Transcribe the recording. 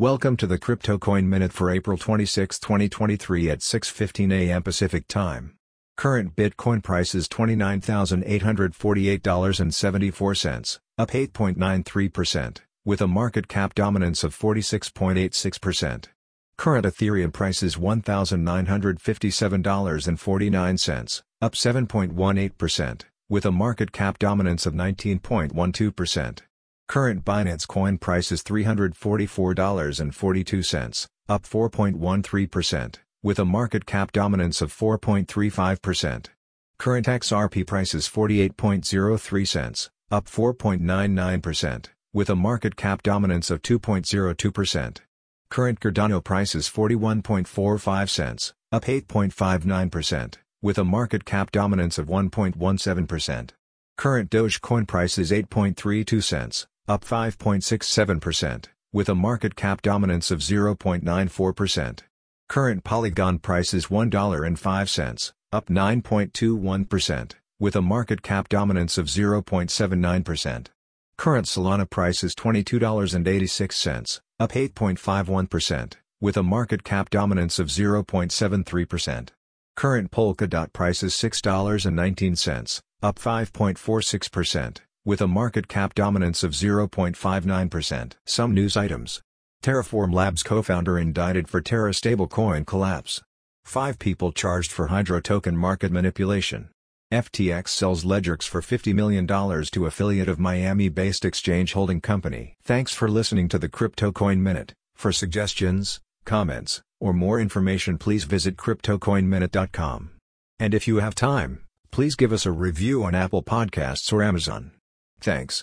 Welcome to the Crypto Coin Minute for April 26, 2023 at 6:15 a.m. Pacific Time. Current Bitcoin price is $29,848.74, up 8.93%, with a market cap dominance of 46.86%. Current Ethereum price is $1,957.49, up 7.18%, with a market cap dominance of 19.12%. Current Binance Coin price is $344.42, up 4.13%, with a market cap dominance of 4.35%. Current XRP price is 48.03 cents, up 4.99%, with a market cap dominance of 2.02%. Current Cardano price is 41.45 cents, up 8.59%, with a market cap dominance of 1.17%. Current Dogecoin price is 8.32 cents, up 5.67%, with a market cap dominance of 0.94%. Current Polygon price is $1.05, up 9.21%, with a market cap dominance of 0.79%. Current Solana price is $22.86, up 8.51%, with a market cap dominance of 0.73%. Current Polkadot price is $6.19, up 5.46%, with a market cap dominance of 0.59%. Some news items. Terraform Labs co-founder indicted for Terra stablecoin collapse. Five people charged for Hydro token market manipulation. FTX sells LedgerX for $50 million to affiliate of Miami-based exchange holding company. Thanks for listening to the Crypto Coin Minute. For suggestions, comments, or more information please visit CryptoCoinMinute.com. And if you have time, please give us a review on Apple Podcasts or Amazon. Thanks.